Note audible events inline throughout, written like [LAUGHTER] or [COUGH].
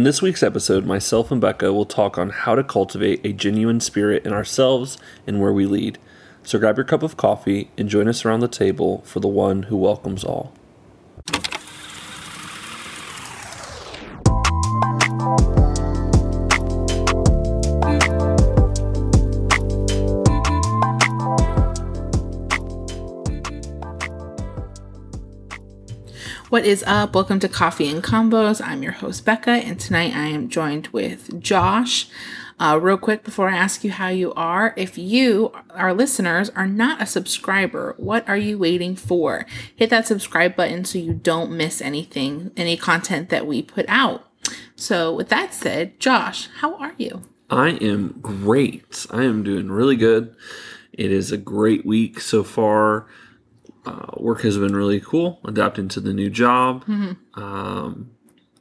In this week's episode, myself and Becca will talk on how to cultivate a genuine spirit in ourselves and where we lead. So grab your cup of coffee and join us around the table for the one who welcomes all. What is up? Welcome to Coffee and Combos. I'm your host, Becca, and tonight I am joined with Josh. Uh, real quick before I ask you how you are, if you, our listeners, are not a subscriber, what are you waiting for? Hit that subscribe button so you don't miss anything, any content that we put out. So, with that said, Josh, how are you? I am great. I am doing really good. It is a great week so far uh, work has been really cool. Adapting to the new job. Mm-hmm. Um,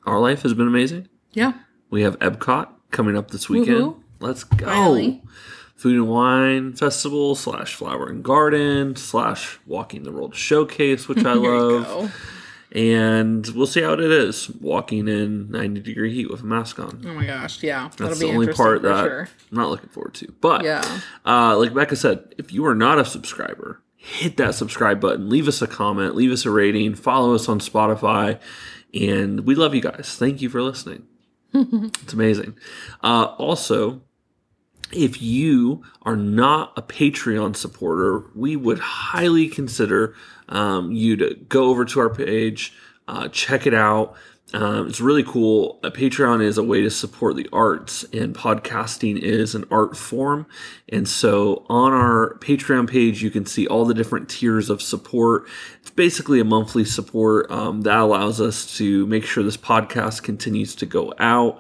our life has been amazing. Yeah. We have Epcot coming up this weekend. Woo-hoo. Let's go. Finally. Food and Wine Festival slash Flower and Garden slash Walking the World Showcase, which I [LAUGHS] love. And we'll see how it is walking in 90 degree heat with a mask on. Oh my gosh, yeah. That's the only part that sure. I'm not looking forward to. But yeah. Uh, like Becca said, if you are not a subscriber, hit that subscribe button, leave us a comment, leave us a rating, follow us on Spotify, and we love you guys. Thank you for listening. [LAUGHS] it's amazing. Uh, also, if you are not a Patreon supporter, we would highly consider um, you to go over to our page, uh, check it out. Um, it's really cool. Patreon is a way to support the arts, and podcasting is an art form. And so on our Patreon page, you can see all the different tiers of support. It's basically a monthly support um, that allows us to make sure this podcast continues to go out.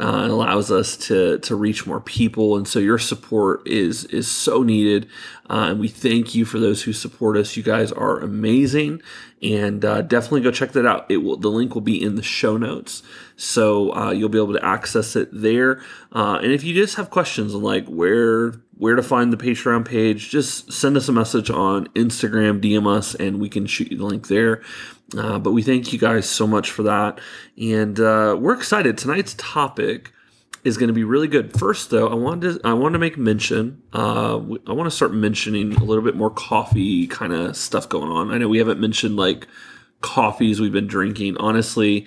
Uh, it allows us to to reach more people, and so your support is is so needed. Uh, and we thank you for those who support us. You guys are amazing, and uh, definitely go check that out. It will the link will be in the show notes, so uh, you'll be able to access it there. Uh, and if you just have questions on like where where to find the Patreon page, just send us a message on Instagram, DM us, and we can shoot you the link there. Uh, but we thank you guys so much for that. And uh, we're excited. Tonight's topic is going to be really good. First, though, I wanted to, I want to make mention. Uh, I want to start mentioning a little bit more coffee kind of stuff going on. I know we haven't mentioned like coffees we've been drinking. Honestly,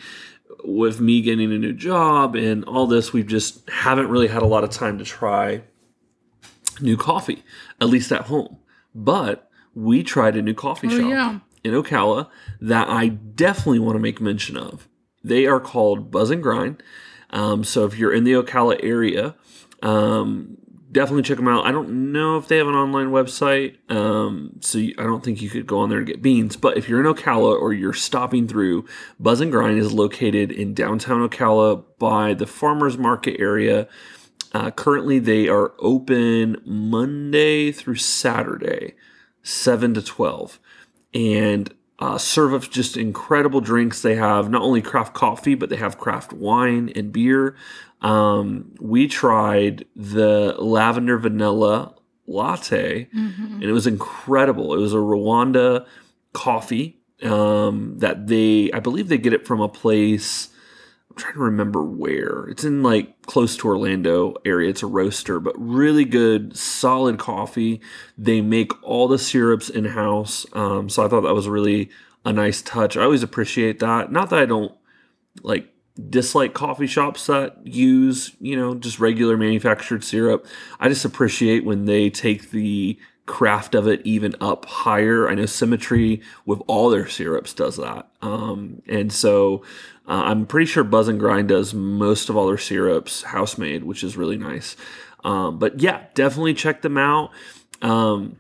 with me getting a new job and all this, we just haven't really had a lot of time to try new coffee, at least at home. But we tried a new coffee oh, shop. Yeah in Ocala that I definitely want to make mention of. They are called Buzz and Grind. Um, so if you're in the Ocala area, um, definitely check them out. I don't know if they have an online website, um, so you, I don't think you could go on there and get beans. But if you're in Ocala or you're stopping through, Buzz and Grind is located in downtown Ocala by the farmers market area. Uh, currently, they are open Monday through Saturday, seven to twelve and uh, serve up just incredible drinks. They have not only craft coffee, but they have craft wine and beer. Um, we tried the lavender vanilla latte, mm-hmm. and it was incredible. It was a Rwanda coffee um, that they, I believe, they get it from a place I'm trying to remember where. It's in like close to Orlando area. It's a roaster, but really good, solid coffee. They make all the syrups in house. Um, so I thought that was really a nice touch. I always appreciate that. Not that I don't like dislike coffee shops that use, you know, just regular manufactured syrup. I just appreciate when they take the craft of it even up higher. I know Symmetry with all their syrups does that. Um, and so uh, I'm pretty sure Buzz and Grind does most of all their syrups house made, which is really nice. Um, but yeah, definitely check them out. Um,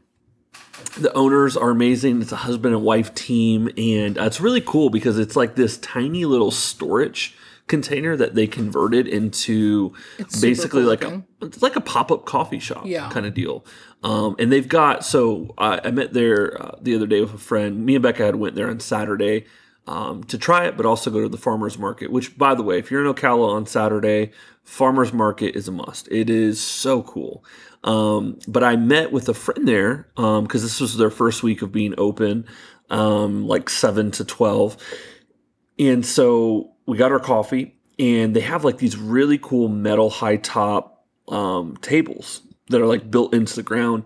the owners are amazing. It's a husband and wife team, and uh, it's really cool because it's like this tiny little storage container that they converted into basically like a it's like a pop up coffee shop yeah. kind of deal. Um, and they've got so uh, I met there uh, the other day with a friend. Me and Becca had went there on Saturday um, to try it, but also go to the farmers market. Which, by the way, if you're in Ocala on Saturday, farmers market is a must. It is so cool. Um, but I met with a friend there because um, this was their first week of being open, um, like seven to twelve, and so we got our coffee. and they have like these really cool metal high top um, tables that are like built into the ground.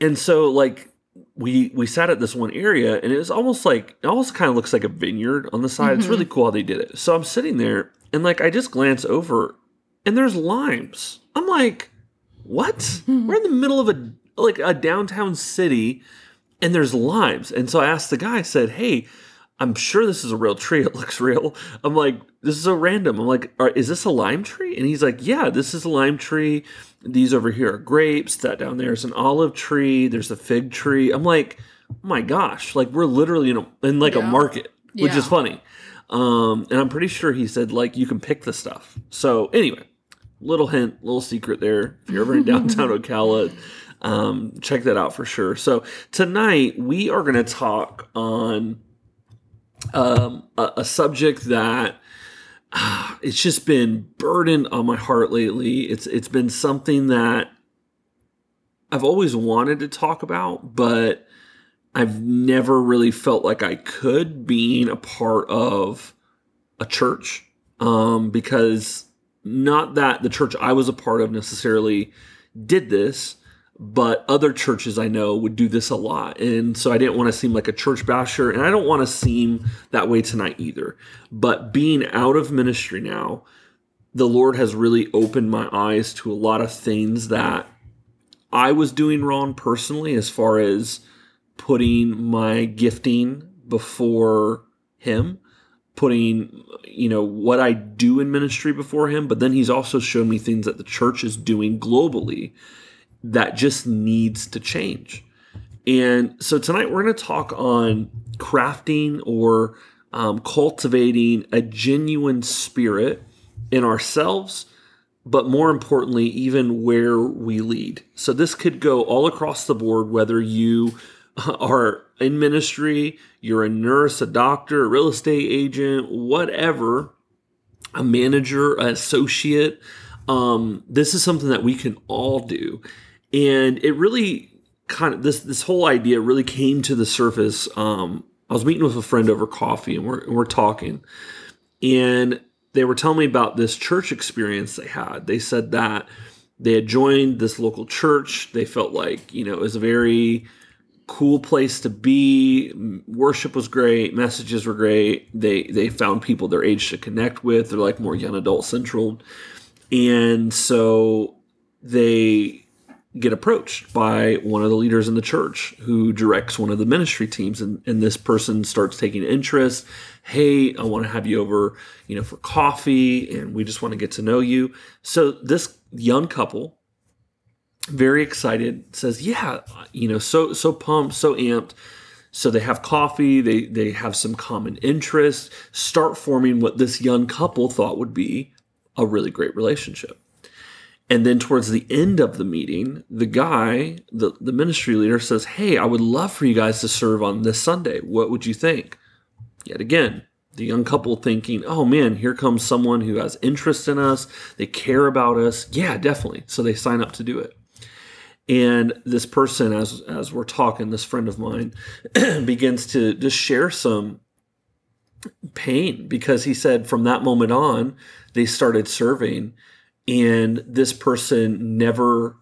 And so like we we sat at this one area and it was almost like it almost kind of looks like a vineyard on the side. Mm-hmm. It's really cool how they did it. So I'm sitting there and like I just glance over and there's limes. I'm like, what? Mm-hmm. [LAUGHS] We're in the middle of a like a downtown city and there's limes. And so I asked the guy, I said, Hey, I'm sure this is a real tree. [LAUGHS] It looks real. I'm like, this is so random. I'm like, is this a lime tree? And he's like, yeah, this is a lime tree. These over here are grapes. That down there is an olive tree. There's a fig tree. I'm like, oh my gosh, like we're literally in, a, in like yeah. a market, which yeah. is funny. Um, and I'm pretty sure he said like you can pick the stuff. So anyway, little hint, little secret there. If you're ever in [LAUGHS] downtown Ocala, um, check that out for sure. So tonight we are going to talk on um, a, a, subject that [SIGHS] it's just been burdened on my heart lately. It's it's been something that I've always wanted to talk about, but I've never really felt like I could being a part of a church um, because not that the church I was a part of necessarily did this, but other churches I know would do this a lot. And so I didn't want to seem like a church basher, and I don't want to seem that way tonight either. But being out of ministry now, the Lord has really opened my eyes to a lot of things that I was doing wrong personally, as far as putting my gifting before Him, putting, you know, what I do in ministry before Him. But then He's also shown me things that the church is doing globally that just needs to change. And so tonight we're going to talk on crafting or um, cultivating a genuine spirit in ourselves, but more importantly, even where we lead. So this could go all across the board, whether you [LAUGHS] are in ministry, you're a nurse, a doctor, a real estate agent, whatever, a manager, an associate. Um, this is something that we can all do and it really kind of this this whole idea really came to the surface. Um, I was meeting with a friend over coffee, and we're and we're talking, and they were telling me about this church experience they had. They said that they had joined this local church. They felt like you know it was a very cool place to be. Worship was great, messages were great. They they found people their age to connect with. They're like more young adult central, and so they get approached by one of the leaders in the church who directs one of the ministry teams and, and this person starts taking interest. Hey i want to have you over you know for coffee and we just want to get to know you. So this young couple very excited says yeah you know so so pumped so amped. So they have coffee they they have some common interests start forming what this young couple thought would be a really great relationship and then towards the end of the meeting, the guy, the, the ministry leader says, Hey, I would love for you guys to serve on this Sunday. What would you think? Yet again, the young couple thinking, Oh man, here comes someone who has interest in us. They care about us. Yeah, definitely. So they sign up to do it. And this person, as, as we're talking, this friend of mine [CLEARS THROAT] begins to just share some pain because he said from that moment on, they started serving and this person never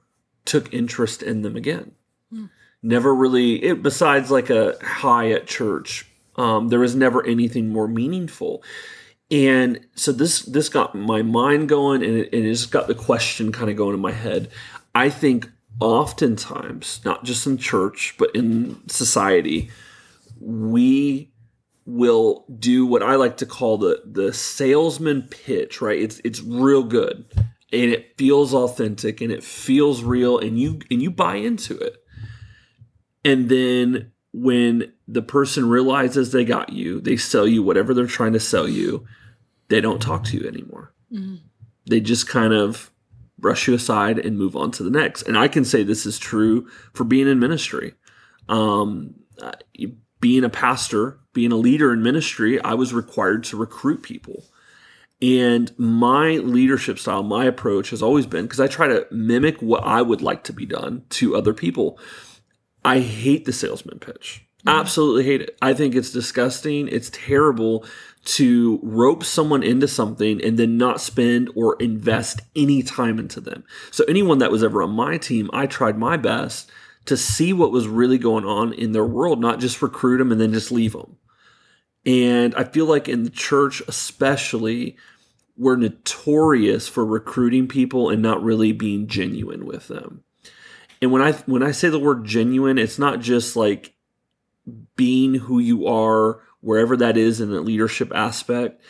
took interest in them again. Mm. Never really, it, besides like a high at church, um, there was never anything more meaningful. And so this this got my mind going, and it, and it just got the question kind of going in my head. I think oftentimes, not just in church, but in society, we will do what I like to call the the salesman pitch, right? It's it's real good and it feels authentic and it feels real and you and you buy into it. And then when the person realizes they got you they sell you whatever they're trying to sell you. They don't talk to you anymore. Mm-hmm. they just kind of brush you aside and move on to the next. And i can say this is true for being in ministry. Um, being a pastor being a leader in ministry i was required to recruit people and my leadership style, my approach has always been because I try to mimic what I would like to be done to other people. I hate the salesman pitch. Absolutely hate it. I think it's disgusting. It's terrible to rope someone into something and then not spend or invest any time into them. So, anyone that was ever on my team, I tried my best to see what was really going on in their world, not just recruit them and then just leave them. And I feel like in the church, especially, we're notorious for recruiting people and not really being genuine with them. And when I when I say the word genuine, it's not just like being who you are wherever that is in the leadership aspect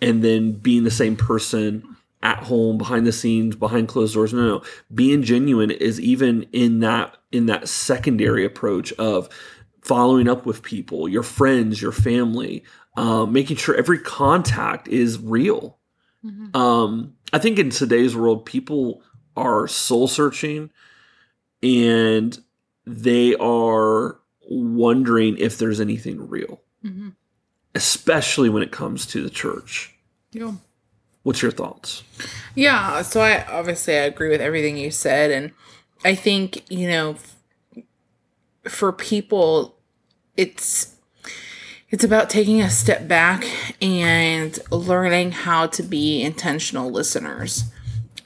and then being the same person at home behind the scenes behind closed doors no no being genuine is even in that in that secondary approach of following up with people your friends your family um, making sure every contact is real mm-hmm. um, i think in today's world people are soul searching and they are wondering if there's anything real mm-hmm especially when it comes to the church. Yeah. What's your thoughts? Yeah, so I obviously I agree with everything you said and I think, you know, for people it's it's about taking a step back and learning how to be intentional listeners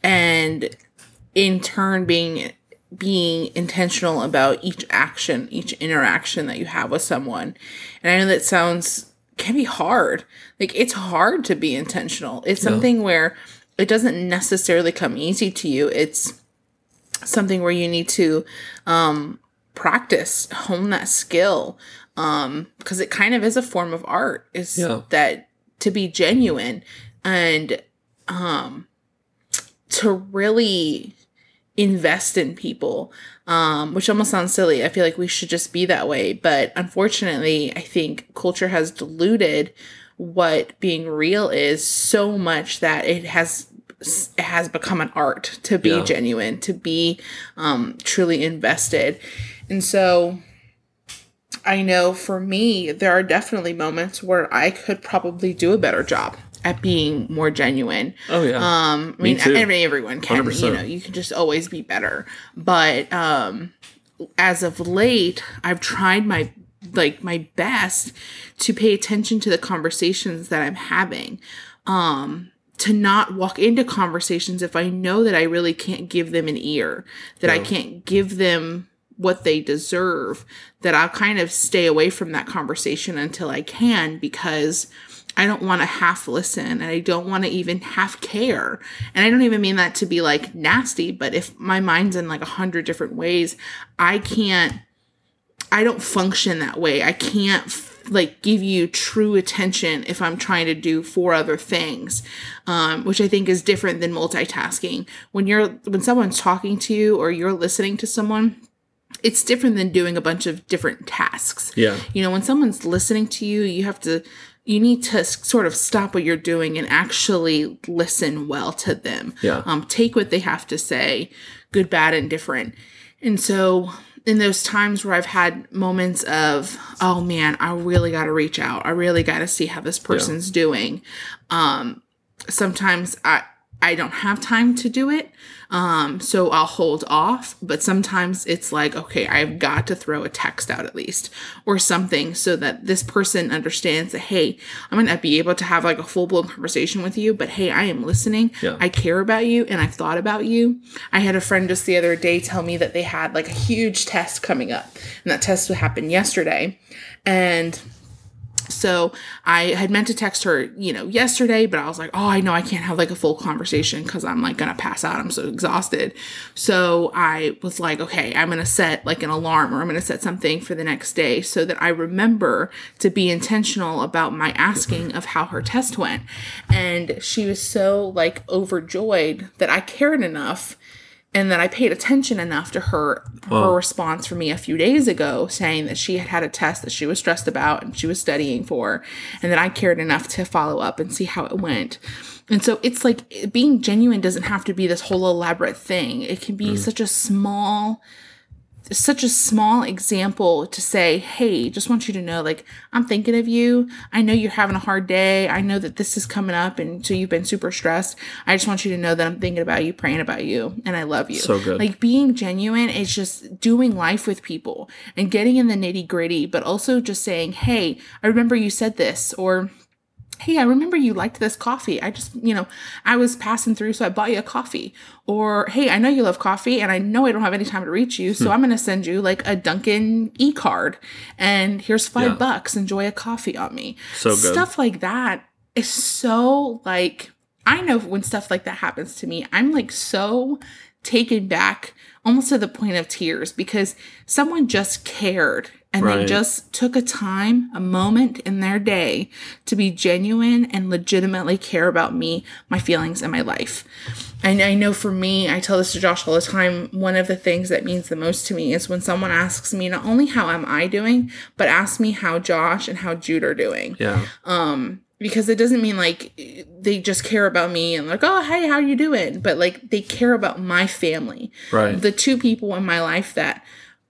and in turn being being intentional about each action, each interaction that you have with someone. And I know that sounds can be hard. Like it's hard to be intentional. It's something where it doesn't necessarily come easy to you. It's something where you need to um, practice, hone that skill, um, because it kind of is a form of art. Is yeah. that to be genuine and um, to really invest in people, um, which almost sounds silly. I feel like we should just be that way. But unfortunately, I think culture has diluted what being real is so much that it has it has become an art to be yeah. genuine, to be um, truly invested. And so I know for me, there are definitely moments where I could probably do a better job at being more genuine. Oh yeah. Um, I mean, every, everyone can. 100%. You know, you can just always be better. But um, as of late, I've tried my like my best to pay attention to the conversations that I'm having. Um, to not walk into conversations if I know that I really can't give them an ear, that I can't give them what they deserve, that I'll kind of stay away from that conversation until I can because I don't want to half listen and I don't want to even half care. And I don't even mean that to be like nasty, but if my mind's in like a hundred different ways, I can't, I don't function that way. I can't like give you true attention if I'm trying to do four other things, um, which I think is different than multitasking. When you're, when someone's talking to you or you're listening to someone, it's different than doing a bunch of different tasks. Yeah. You know, when someone's listening to you, you have to you need to sort of stop what you're doing and actually listen well to them. Yeah. Um, take what they have to say, good, bad, and different. And so, in those times where I've had moments of, oh man, I really got to reach out. I really got to see how this person's yeah. doing. Um, sometimes I I don't have time to do it. Um, so I'll hold off, but sometimes it's like, okay, I've got to throw a text out at least or something so that this person understands that, hey, I'm going to be able to have like a full blown conversation with you, but hey, I am listening. Yeah. I care about you and I've thought about you. I had a friend just the other day tell me that they had like a huge test coming up and that test would happen yesterday. And so I had meant to text her, you know, yesterday, but I was like, oh, I know I can't have like a full conversation because I'm like gonna pass out. I'm so exhausted. So I was like, okay, I'm gonna set like an alarm or I'm gonna set something for the next day so that I remember to be intentional about my asking of how her test went. And she was so like overjoyed that I cared enough and that I paid attention enough to her her response for me a few days ago saying that she had had a test that she was stressed about and she was studying for and that I cared enough to follow up and see how it went. And so it's like being genuine doesn't have to be this whole elaborate thing. It can be mm. such a small such a small example to say, hey, just want you to know, like, I'm thinking of you. I know you're having a hard day. I know that this is coming up, and so you've been super stressed. I just want you to know that I'm thinking about you, praying about you, and I love you. So good. Like, being genuine is just doing life with people and getting in the nitty gritty, but also just saying, hey, I remember you said this, or hey, I remember you liked this coffee. I just, you know, I was passing through, so I bought you a coffee. Or, hey, I know you love coffee and I know I don't have any time to reach you, so hmm. I'm going to send you like a Dunkin' e card and here's five yeah. bucks. Enjoy a coffee on me. So good. Stuff like that is so like, I know when stuff like that happens to me, I'm like so taken back almost to the point of tears because someone just cared and right. they just took a time, a moment in their day to be genuine and legitimately care about me, my feelings, and my life. And I know for me, I tell this to Josh all the time, one of the things that means the most to me is when someone asks me not only how am I doing, but ask me how Josh and how Jude are doing. Yeah. Um, because it doesn't mean like they just care about me and like oh hey how you doing but like they care about my family right the two people in my life that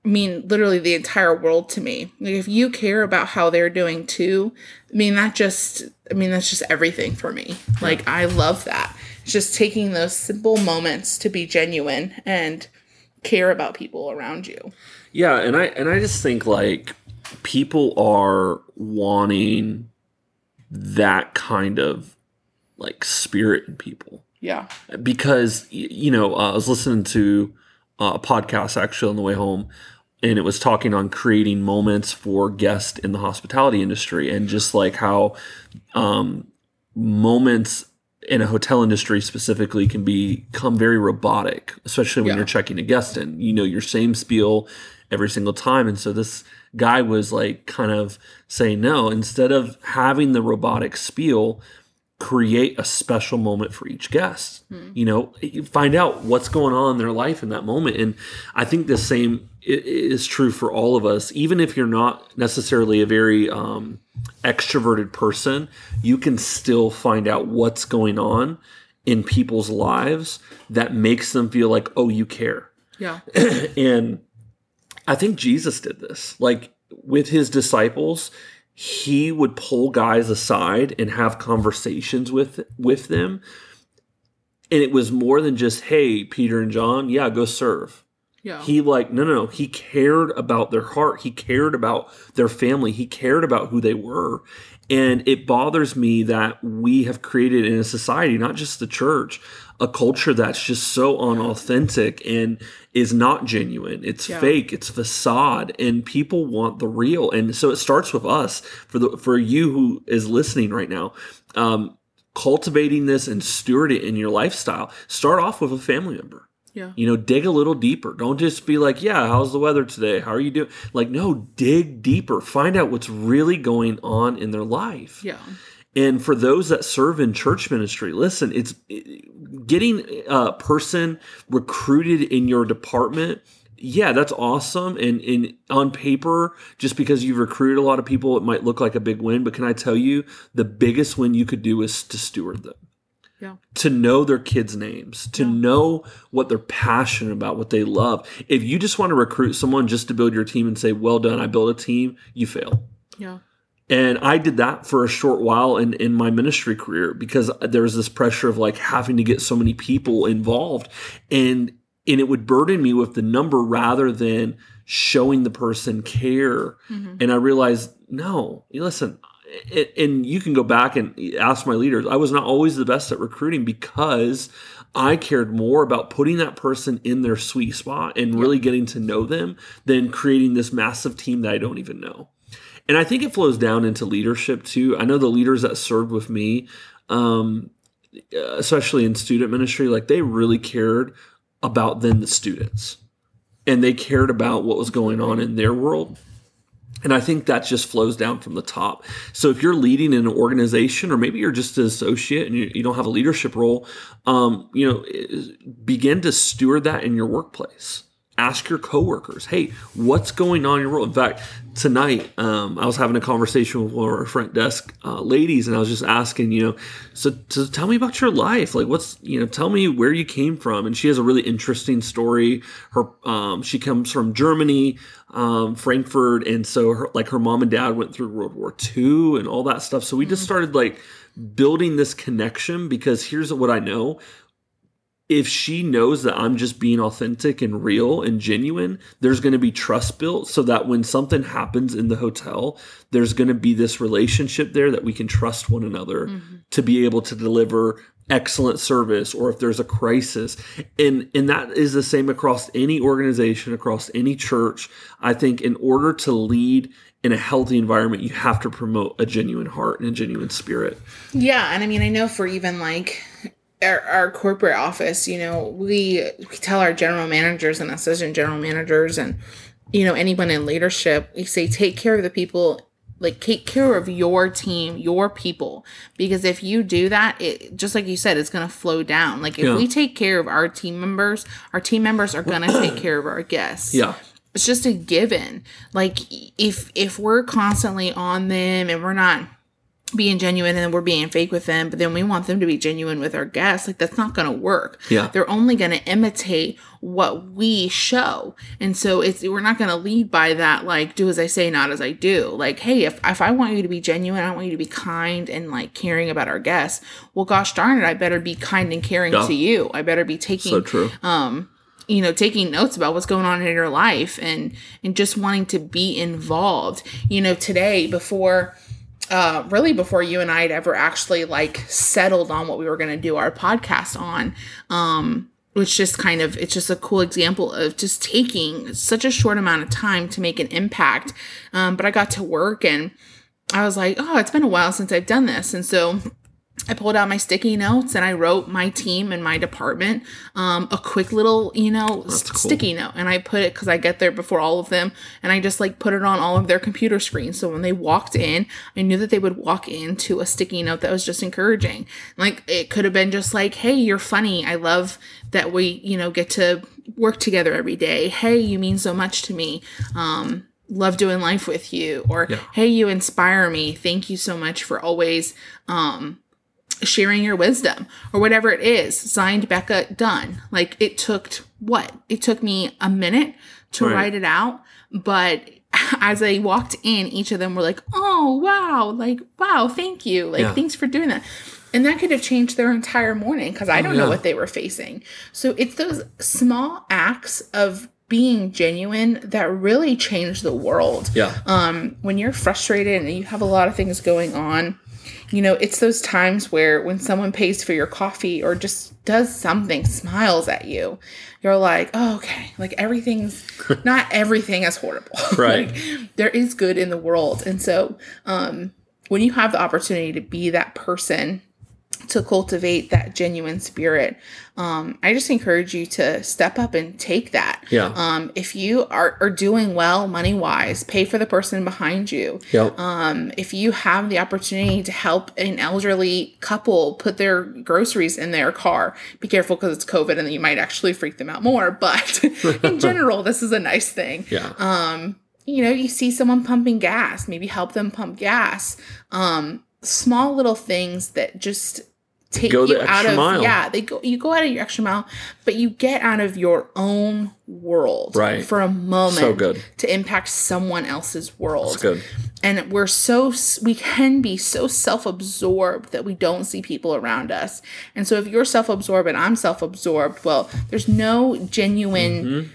mean literally the entire world to me like if you care about how they're doing too i mean that just i mean that's just everything for me like i love that it's just taking those simple moments to be genuine and care about people around you yeah and i and i just think like people are wanting that kind of like spirit in people. Yeah. Because you know, uh, I was listening to uh, a podcast actually on the way home and it was talking on creating moments for guests in the hospitality industry and just like how um, moments in a hotel industry specifically can become very robotic, especially when yeah. you're checking a guest in. You know your same spiel every single time. And so this guy was like kind of saying, no, instead of having the robotic spiel, create a special moment for each guest. Hmm. You know, find out what's going on in their life in that moment. And I think the same is true for all of us. Even if you're not necessarily a very um, extroverted person, you can still find out what's going on in people's lives that makes them feel like, oh, you care. Yeah. [CLEARS THROAT] and I think Jesus did this. Like with his disciples, he would pull guys aside and have conversations with with them. And it was more than just, hey, Peter and John, yeah, go serve. Yeah. He like no no no he cared about their heart he cared about their family he cared about who they were and it bothers me that we have created in a society not just the church a culture that's just so unauthentic and is not genuine. It's yeah. fake. It's facade, and people want the real. And so it starts with us. For the for you who is listening right now, um, cultivating this and steward it in your lifestyle. Start off with a family member. Yeah. You know, dig a little deeper. Don't just be like, yeah, how's the weather today? How are you doing? Like, no, dig deeper. Find out what's really going on in their life. Yeah. And for those that serve in church ministry, listen, it's getting a person recruited in your department. Yeah, that's awesome. And, and on paper, just because you've recruited a lot of people, it might look like a big win. But can I tell you, the biggest win you could do is to steward them. Yeah. To know their kids' names, to yeah. know what they're passionate about, what they love. If you just want to recruit someone just to build your team and say, well done, I built a team, you fail. Yeah. And I did that for a short while in, in my ministry career because there was this pressure of like having to get so many people involved. And and it would burden me with the number rather than showing the person care. Mm-hmm. And I realized, no, listen, and you can go back and ask my leaders. I was not always the best at recruiting because I cared more about putting that person in their sweet spot and really getting to know them than creating this massive team that I don't even know. And I think it flows down into leadership too. I know the leaders that served with me, um, especially in student ministry, like they really cared about then the students and they cared about what was going on in their world. And I think that just flows down from the top. So if you're leading in an organization, or maybe you're just an associate and you, you don't have a leadership role, um, you know, begin to steward that in your workplace ask your coworkers, hey, what's going on in your world? In fact, tonight um, I was having a conversation with one of our front desk uh, ladies, and I was just asking, you know, so, so tell me about your life. Like, what's you know, tell me where you came from. And she has a really interesting story. Her um, she comes from Germany, um, Frankfurt, and so her like her mom and dad went through World War II and all that stuff. So we just mm. started like building this connection because here's what I know if she knows that I'm just being authentic and real and genuine, there's going to be trust built so that when something happens in the hotel, there's going to be this relationship there that we can trust one another mm-hmm. to be able to deliver excellent service or if there's a crisis. And and that is the same across any organization, across any church. I think in order to lead in a healthy environment, you have to promote a genuine heart and a genuine spirit. Yeah, and I mean, I know for even like our, our corporate office, you know, we, we tell our general managers and assistant general managers and, you know, anyone in leadership, we say, take care of the people like take care of your team your people. Because if you do that it just like you said it's going to flow down. Like if yeah. we take care of our team members our team members are going to take [CLEARS THROAT] care of our guests. Yeah. It's just a given. Like if if we're constantly on them and we're not being genuine and we're being fake with them, but then we want them to be genuine with our guests. Like that's not going to work. Yeah. They're only going to imitate what we show. And so it's, we're not going to lead by that, like, do as I say, not as I do. Like, hey, if, if I want you to be genuine, I want you to be kind and like caring about our guests. Well, gosh darn it, I better be kind and caring yeah. to you. I better be taking, so true. um, you know taking notes about what's going on in your life and and just wanting to be involved you know today before uh, really before you and I had ever actually like settled on what we were going to do our podcast on. Um, which just kind of it's just a cool example of just taking such a short amount of time to make an impact. Um, but I got to work and I was like, oh, it's been a while since I've done this, and so I pulled out my sticky notes and I wrote my team and my department um, a quick little, you know, cool. sticky note. And I put it because I get there before all of them. And I just like put it on all of their computer screens. So when they walked in, I knew that they would walk into a sticky note that was just encouraging. Like it could have been just like, hey, you're funny. I love that we, you know, get to work together every day. Hey, you mean so much to me. Um, love doing life with you or yeah. hey you inspire me thank you so much for always um sharing your wisdom or whatever it is. Signed Becca, done. Like it took what? It took me a minute to right. write it out, but [LAUGHS] as I walked in, each of them were like, "Oh, wow. Like, wow, thank you. Like, yeah. thanks for doing that." And that could have changed their entire morning because I oh, don't oh, yeah. know what they were facing. So it's those small acts of being genuine that really change the world. Yeah. Um, when you're frustrated and you have a lot of things going on, you know, it's those times where when someone pays for your coffee or just does something, smiles at you, you're like, oh, okay, like everything's [LAUGHS] not everything is horrible. [LAUGHS] Right. like, there is good in the world. And so, um, when you have the opportunity to be that person to cultivate that genuine spirit. Um, I just encourage you to step up and take that. Yeah. Um, if you are, are doing well money wise, pay for the person behind you. Yep. Um, if you have the opportunity to help an elderly couple put their groceries in their car, be careful because it's COVID and you might actually freak them out more. But [LAUGHS] in general, this is a nice thing. Yeah. Um, you know, you see someone pumping gas, maybe help them pump gas. Um, small little things that just take go you out of mile. yeah they go you go out of your extra mile but you get out of your own world right. for a moment so good. to impact someone else's world. That's good. And we're so we can be so self-absorbed that we don't see people around us. And so if you're self-absorbed and i'm self-absorbed well there's no genuine mm-hmm.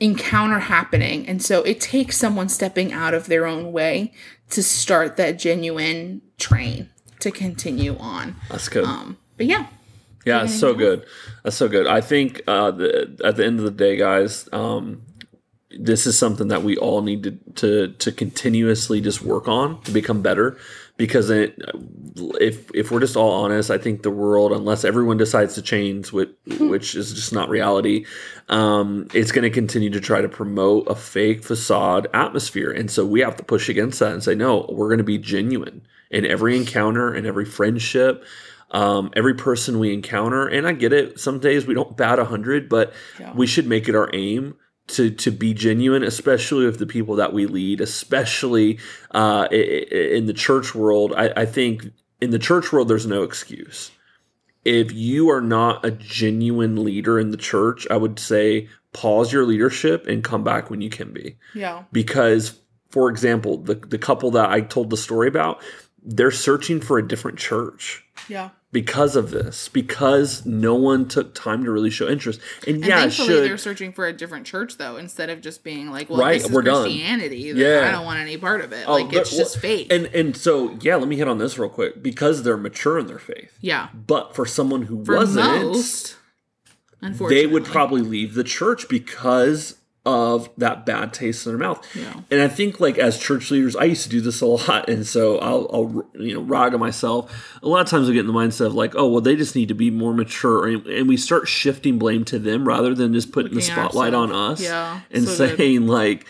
Encounter happening and so it takes someone stepping out of their own way to start that genuine train to continue on. That's good. Um, but yeah. Yeah, it's so good. That's so good. I think uh, the, at the end of the day, guys, um, this is something that we all need to, to to continuously just work on to become better because it, if if we're just all honest, I think the world, unless everyone decides to change, which, hmm. which is just not reality, um, it's going to continue to try to promote a fake facade atmosphere, and so we have to push against that and say, no, we're going to be genuine in every encounter and every friendship. Um, every person we encounter, and I get it. Some days we don't bat a hundred, but yeah. we should make it our aim to to be genuine, especially with the people that we lead, especially uh, in the church world. I, I think in the church world, there's no excuse. If you are not a genuine leader in the church, I would say pause your leadership and come back when you can be. Yeah. Because, for example, the the couple that I told the story about, they're searching for a different church. Yeah because of this, because no one took time to really show interest. And, and yeah, thankfully should, they're searching for a different church though, instead of just being like, "Well, right, this is we're Christianity. Done. Yeah, I don't want any part of it. Oh, like it's just faith." And and so yeah, let me hit on this real quick because they're mature in their faith. Yeah, but for someone who for wasn't, most, they would probably leave the church because of that bad taste in their mouth. Yeah. And I think like as church leaders, I used to do this a lot, and so I'll, I'll you know rag on myself. A lot of times I get in the mindset of like, oh well, they just need to be more mature, and, and we start shifting blame to them rather than just putting Looking the spotlight on us. Yeah. And so saying good. like,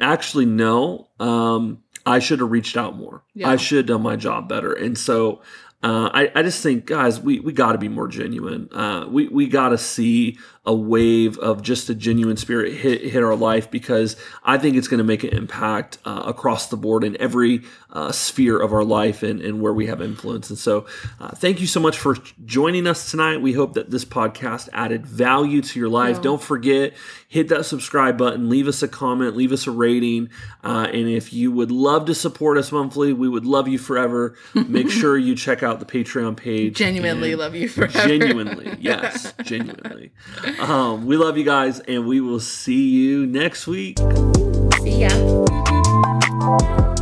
actually no, um, I should have reached out more. Yeah. I should have done my job better. And so uh, I, I just think, guys, we, we got to be more genuine. Uh, we we got to see a wave of just a genuine spirit hit, hit our life because I think it's going to make an impact uh, across the board in every uh, sphere of our life and, and where we have influence. And so, uh, thank you so much for joining us tonight. We hope that this podcast added value to your life. Don't forget, hit that subscribe button, leave us a comment, leave us a rating. Uh, and if you would love to support us monthly, we would love you forever. Make [LAUGHS] sure you check out the Patreon page. Genuinely love you forever. Genuinely, yes, [LAUGHS] genuinely. Um, we love you guys, and we will see you next week. See ya.